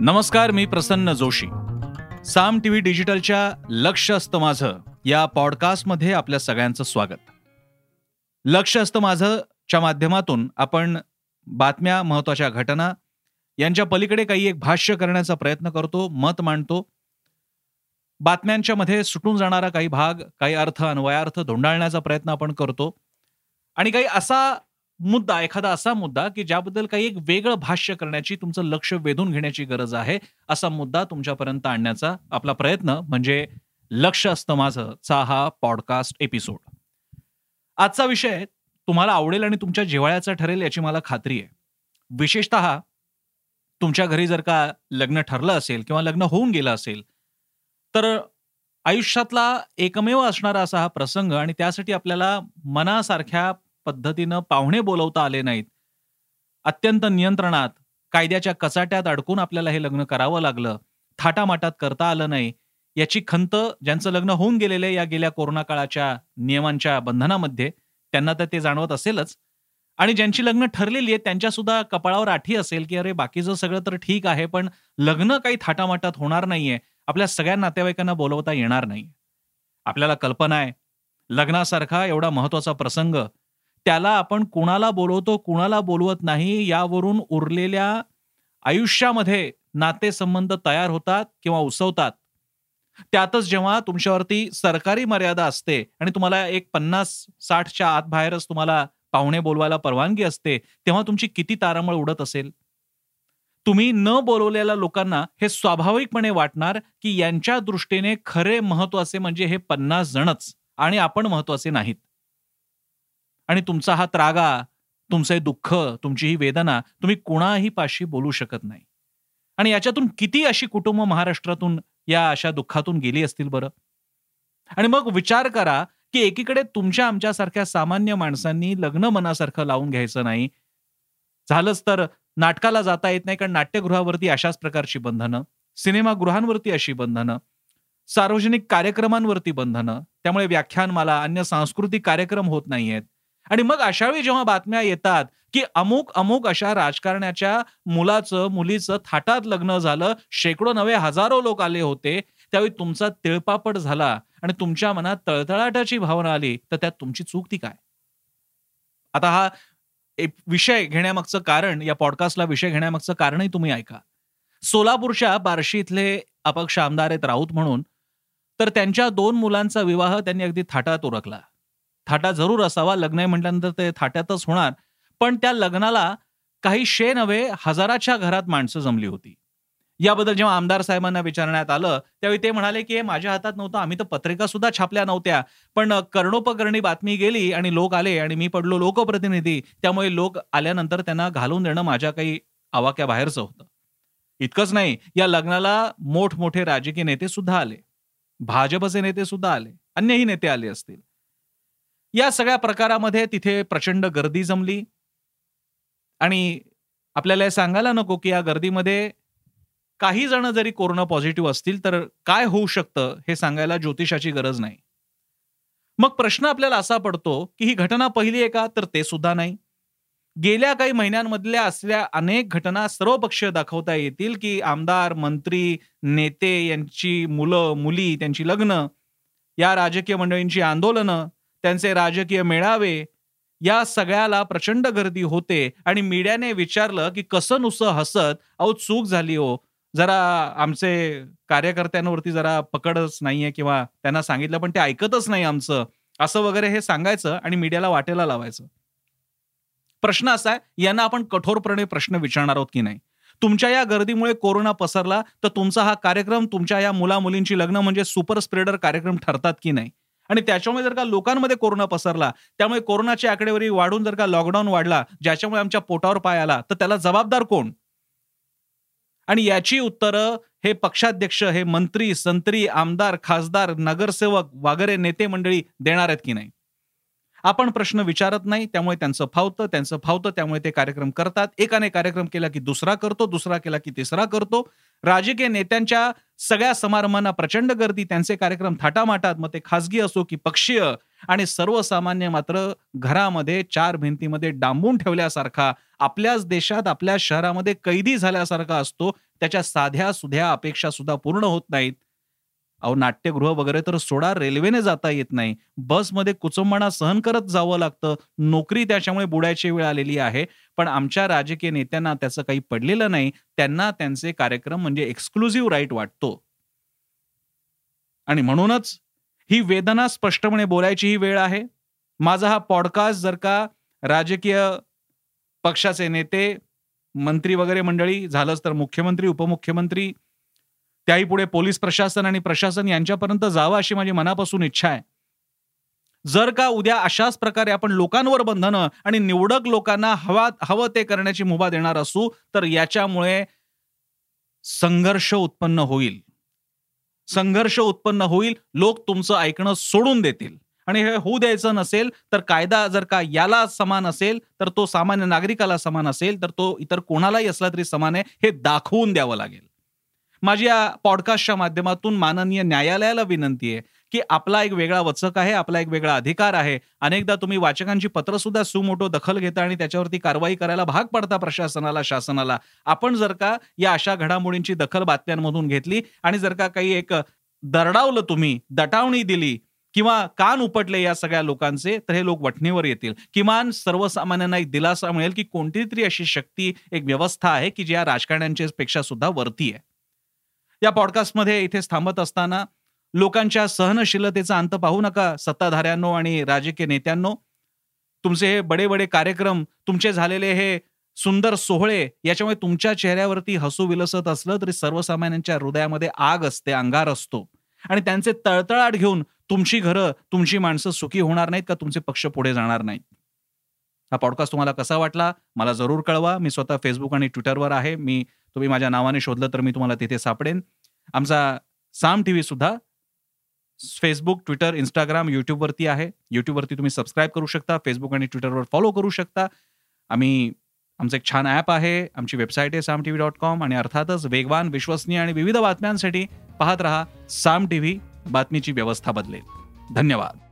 नमस्कार मी प्रसन्न जोशी. साम टीव्ही डिजिटलच्या लक्ष असतं माझं या पॉडकास्टमध्ये आपल्या सगळ्यांचं स्वागत. लक्ष असतं माझं च्या माध्यमातून आपण बातम्या महत्त्वाच्या घटना यांच्या पलीकडे काही एक भाष्य करण्याचा प्रयत्न करतो मत मांडतो. बातम्यांच्या मध्ये सुटून जाणारा काही भाग काही अर्थ अन्वयार्थ धोंडाळण्याचा प्रयत्न आपण करतो. आणि काही असा मुद्दा एखादा असा मुद्दा की ज्याबद्दल काही एक वेगळं भाष्य करण्याची तुमचं लक्ष वेधून घेण्याची गरज आहे असा मुद्दा तुमच्यापर्यंत आणण्याचा आपला प्रयत्न म्हणजे लक्ष असतं माझं चा हा पॉडकास्ट एपिसोड. आजचा विषय तुम्हाला आवडेल आणि तुमच्या जिव्हाळ्याचा ठरेल याची मला खात्री आहे. विशेषत तुमच्या घरी जर का लग्न ठरलं असेल किंवा लग्न होऊन गेलं असेल तर आयुष्यातला एकमेव असणारा असा हा प्रसंग आणि त्यासाठी आपल्याला मनासारख्या पद्धतीनं पाहुणे बोलवता आले नाहीत. अत्यंत नियंत्रणात कायद्याच्या कचाट्यात अडकून आपल्याला हे लग्न करावं लागलं. थाटामाटात करता आलं नाही. याची खंत ज्यांचं लग्न होऊन गेलेले या गेल्या कोरोना काळाच्या नियमांच्या बंधनामध्ये त्यांना तर ते जाणवत असेलच. आणि ज्यांची लग्न ठरलेली आहे त्यांच्या सुद्धा कपाळावर आठी असेल की अरे बाकीचं सगळं तर ठीक आहे पण लग्न काही थाटामाटात होणार नाहीये. आपल्या सगळ्या नातेवाईकांना बोलवता येणार नाही. आपल्याला कल्पना आहे. लग्नासारखा एवढा महत्त्वाचा प्रसंग त्याला आपण कुणाला बोलवतो कुणाला बोलवत नाही यावरून उरलेल्या आयुष्यामध्ये नातेसंबंध तयार होतात किंवा उसवतात. त्यातच जेव्हा तुमच्यावरती सरकारी मर्यादा असते आणि तुम्हाला एक पन्नास साठच्या आत बाहेरच तुम्हाला पाहुणे बोलवायला परवानगी असते तेव्हा तुमची किती तारांबळ उडत असेल? तुम्ही न बोलवलेल्या लोकांना हे स्वाभाविकपणे वाटणार की यांच्या दृष्टीने खरे महत्त्वाचे म्हणजे हे पन्नास जणच आणि आपण महत्त्वाचे नाहीत. आणि तुमचा हा त्रागा तुमचे दुःख तुमची ही वेदना तुम्ही कुणाही पाशी बोलू शकत नाही. आणि याच्यातून किती अशी कुटुंब महाराष्ट्रातून या अशा दुःखातून गेली असतील बरं? आणि मग विचार करा की एकीकडे तुमच्या आमच्यासारख्या सामान्य माणसांनी लग्न मनासारखं लावून घ्यायचं नाही. झालंच तर नाटकाला जाता येत नाही कारण नाट्यगृहावरती अशाच प्रकारची बंधनं सिनेमागृहांवरती अशी बंधनं सार्वजनिक कार्यक्रमांवरती बंधनं त्यामुळे व्याख्यानमाला अन्य सांस्कृतिक कार्यक्रम होत नाहीयेत. आणि मग अशावेळी जेव्हा बातम्या येतात की अमुक अमुक अशा राजकारण्याच्या मुलाचं मुलीचं थाटात लग्न झालं शेकडो नवे हजारो लोक आले होते त्यावेळी तुमचा तिळपापड झाला आणि तुमच्या मनात तळतळाटाची भावना आली तर त्यात तुमची चूक ती काय? आता हा एक विषय घेण्यामागचं कारण या पॉडकास्टला विषय घेण्यामागचं कारणही तुम्ही ऐका. सोलापूरच्या बार्शी इथले अपक्ष आमदार आहेत राऊत म्हणून तर त्यांच्या दोन मुलांचा विवाह त्यांनी अगदी थाटात उरकला. थाटा जरूर असावा. लग्न आहे म्हटल्यानंतर ते थाट्यातच होणार. पण त्या लग्नाला काही शे नव्हे हजाराच्या घरात माणसं जमली होती. याबद्दल जेव्हा आमदार साहेबांना विचारण्यात आलं त्यावेळी ते म्हणाले की माझ्या हातात नव्हतं. आम्ही तर पत्रिका सुद्धा छापल्या नव्हत्या. पण कर्णोपकरणी बातमी गेली आणि लोक आले आणि मी पडलो लोकप्रतिनिधी. त्यामुळे लोक आल्यानंतर त्यांना घालून देणं माझ्या काही आवाक्या बाहेरचं होतं. इतकंच नाही या लग्नाला मोठमोठे राजकीय नेते सुद्धा आले. भाजपचे नेते सुद्धा आले. अन्यही नेते आले असतील. या सगळ्या प्रकारामध्ये तिथे प्रचंड गर्दी जमली. आणि आपल्याला सांगायला नको की या गर्दीमध्ये काही जण जरी कोरोना पॉझिटिव्ह असतील तर काय होऊ शकतं हे सांगायला ज्योतिषाची गरज नाही. मग प्रश्न आपल्याला असा पडतो की ही घटना पहिली आहे का? तर ते सुद्धा नाही. गेल्या काही महिन्यांमधल्या असल्या अनेक घटना सर्व पक्ष दाखवता येतील की आमदार मंत्री नेते यांची मुलं मुली त्यांची लग्न या राजकीय मंडळींची आंदोलनं त्यांचे राजकीय मेळावे या सगळ्याला प्रचंड गर्दी होते आणि मीडियाने विचारलं की कसं नुसतं हसत अहो चूक झाली हो. जरा आमचे कार्यकर्त्यांवरती जरा पकडच नाहीये किंवा त्यांना सांगितलं पण ते ऐकतच नाही आमचं. असं वगैरे हे सांगायचं आणि मीडियाला वाटेला लावायचं. प्रश्न असा आहे यांना आपण कठोरपणे प्रश्न विचारणार आहोत की नाही? तुमच्या या गर्दीमुळे कोरोना पसरला तर तुमचा हा कार्यक्रम तुमच्या या मुला मुलींची लग्न म्हणजे सुपर स्प्रेडर कार्यक्रम ठरतात की नाही? आणि त्याच्यामुळे जर का लोकांमध्ये कोरोना पसरला त्यामुळे कोरोनाची आकडेवारी वाढून जर का लॉकडाऊन वाढला ज्याच्यामुळे आमच्या पोटावर पाय आला तर त्याला जबाबदार कोण? आणि याची उत्तरं हे पक्षाध्यक्ष हे मंत्री संत्री आमदार खासदार नगरसेवक वगैरे नेते मंडळी देणार आहेत की नाही? आपण प्रश्न विचारत नाही त्यामुळे त्यांचं फावतं त्यांचं फावतं त्यामुळे ते कार्यक्रम करतात. एकाने कार्यक्रम केला की दुसरा करतो दुसरा केला की तिसरा करतो. राजकीय नेत्यांच्या सगळ्या समारंभांना प्रचंड गर्दी त्यांचे कार्यक्रम थाटामाटात मग ते खासगी असो की पक्षीय आणि सर्वसामान्य मात्र घरामध्ये चार भिंतीमध्ये डांबून ठेवल्यासारखा आपल्याच देशात आपल्या शहरामध्ये कैदी झाल्यासारखा असतो. त्याच्या साध्या सुध्या अपेक्षा सुद्धा पूर्ण होत नाहीत. अहो नाट्यगृह वगैरे तर सोडा रेल्वेने जाता येत नाही. बसमध्ये कुचंबणा सहन करत जावं लागतं. नोकरी त्याच्यामुळे बुडायची वेळ आलेली आहे. पण आमच्या राजकीय नेत्यांना त्याचं काही पडलेलं नाही. त्यांना त्यांचे कार्यक्रम म्हणजे एक्सक्लुझिव्ह राईट वाटतो. आणि म्हणूनच ही वेदना स्पष्टपणे बोलायची ही वेळ आहे. माझा हा पॉडकास्ट जर का राजकीय पक्षाचे नेते मंत्री वगैरे मंडळी झालंच तर मुख्यमंत्री उपमुख्यमंत्री त्याही पुढे पोलीस प्रशासन आणि प्रशासन यांच्यापर्यंत जावं अशी माझी मनापासून इच्छा आहे. जर का उद्या अशाच प्रकारे आपण लोकांवर बंधनं आणि निवडक लोकांना हवा हवं ते करण्याची मुभा देणार असू तर याच्यामुळे संघर्ष उत्पन्न होईल. संघर्ष उत्पन्न होईल लोक तुमचं ऐकणं सोडून देतील. आणि हे होऊ द्यायचं नसेल तर कायदा जर का याला समान असेल तर तो सामान्य नागरिकाला समान असेल तर तो इतर कोणालाही असला तरी समान आहे हे दाखवून द्यावं लागेल. माझी या पॉडकास्टच्या माध्यमातून माननीय न्यायालयाला विनंती आहे की आपला एक वेगळा वचक आहे आपला एक वेगळा अधिकार आहे. अनेकदा तुम्ही वाचकांची पत्र सुद्धा सुमोटो दखल घेता आणि त्याच्यावरती कारवाई करायला भाग पडता प्रशासनाला शासनाला. आपण जर का या अशा घडामोडींची दखल बातम्यांमधून घेतली आणि जर का काही एक दरडावलं तुम्ही दटावणी दिली किंवा कान उपटले या सगळ्या लोकांचे तर हे लोक वठणीवर येतील. किमान सर्वसामान्यांना एक दिलासा मिळेल की कोणती तरी अशी शक्ती एक व्यवस्था आहे की जी या राजकारण्यांच्या पेक्षा सुद्धा वरती आहे. या पॉडकास्टमध्ये इथेच थांबत असताना लोकांच्या सहनशीलतेचा अंत पाहू नका सत्ताधाऱ्यांनो आणि राजकीय नेत्यांनो. तुमचे हे बडे बडे कार्यक्रम तुमचे झालेले हे सुंदर सोहळे याच्यामुळे तुमच्या चेहऱ्यावरती हसू विलसत असलं तरी सर्वसामान्यांच्या हृदयामध्ये आग असते अंगार असतो. आणि त्यांचे तळतळाट घेऊन तुमची घरं तुमची माणसं सुखी होणार नाहीत का? तुमचे पक्ष पुढे जाणार नाहीत. हा पॉडकास्ट तुम्हाला कसा वाटला मला जरूर कळवा. मी स्वतः फेसबुक आणि ट्विटरवर आहे. मी तुम्ही माझ्या नावाने शोधलं तर मी तुम्हाला तिथे सापडेन. आमचा साम टी व्ही सुद्धा फेसबुक ट्विटर इंस्टाग्राम युट्यूबवरती आहे. युट्यूबवरती तुम्ही सबस्क्राईब करू शकता. फेसबुक आणि ट्विटरवर फॉलो करू शकता. आम्ही आमचं एक छान ॲप आहे. आमची वेबसाईट आहे Saam T V dot com आणि अर्थातच वेगवान विश्वसनीय आणि विविध बातम्यांसाठी पाहत रहा साम टी व्ही बातमीची व्यवस्था बदलेल. धन्यवाद.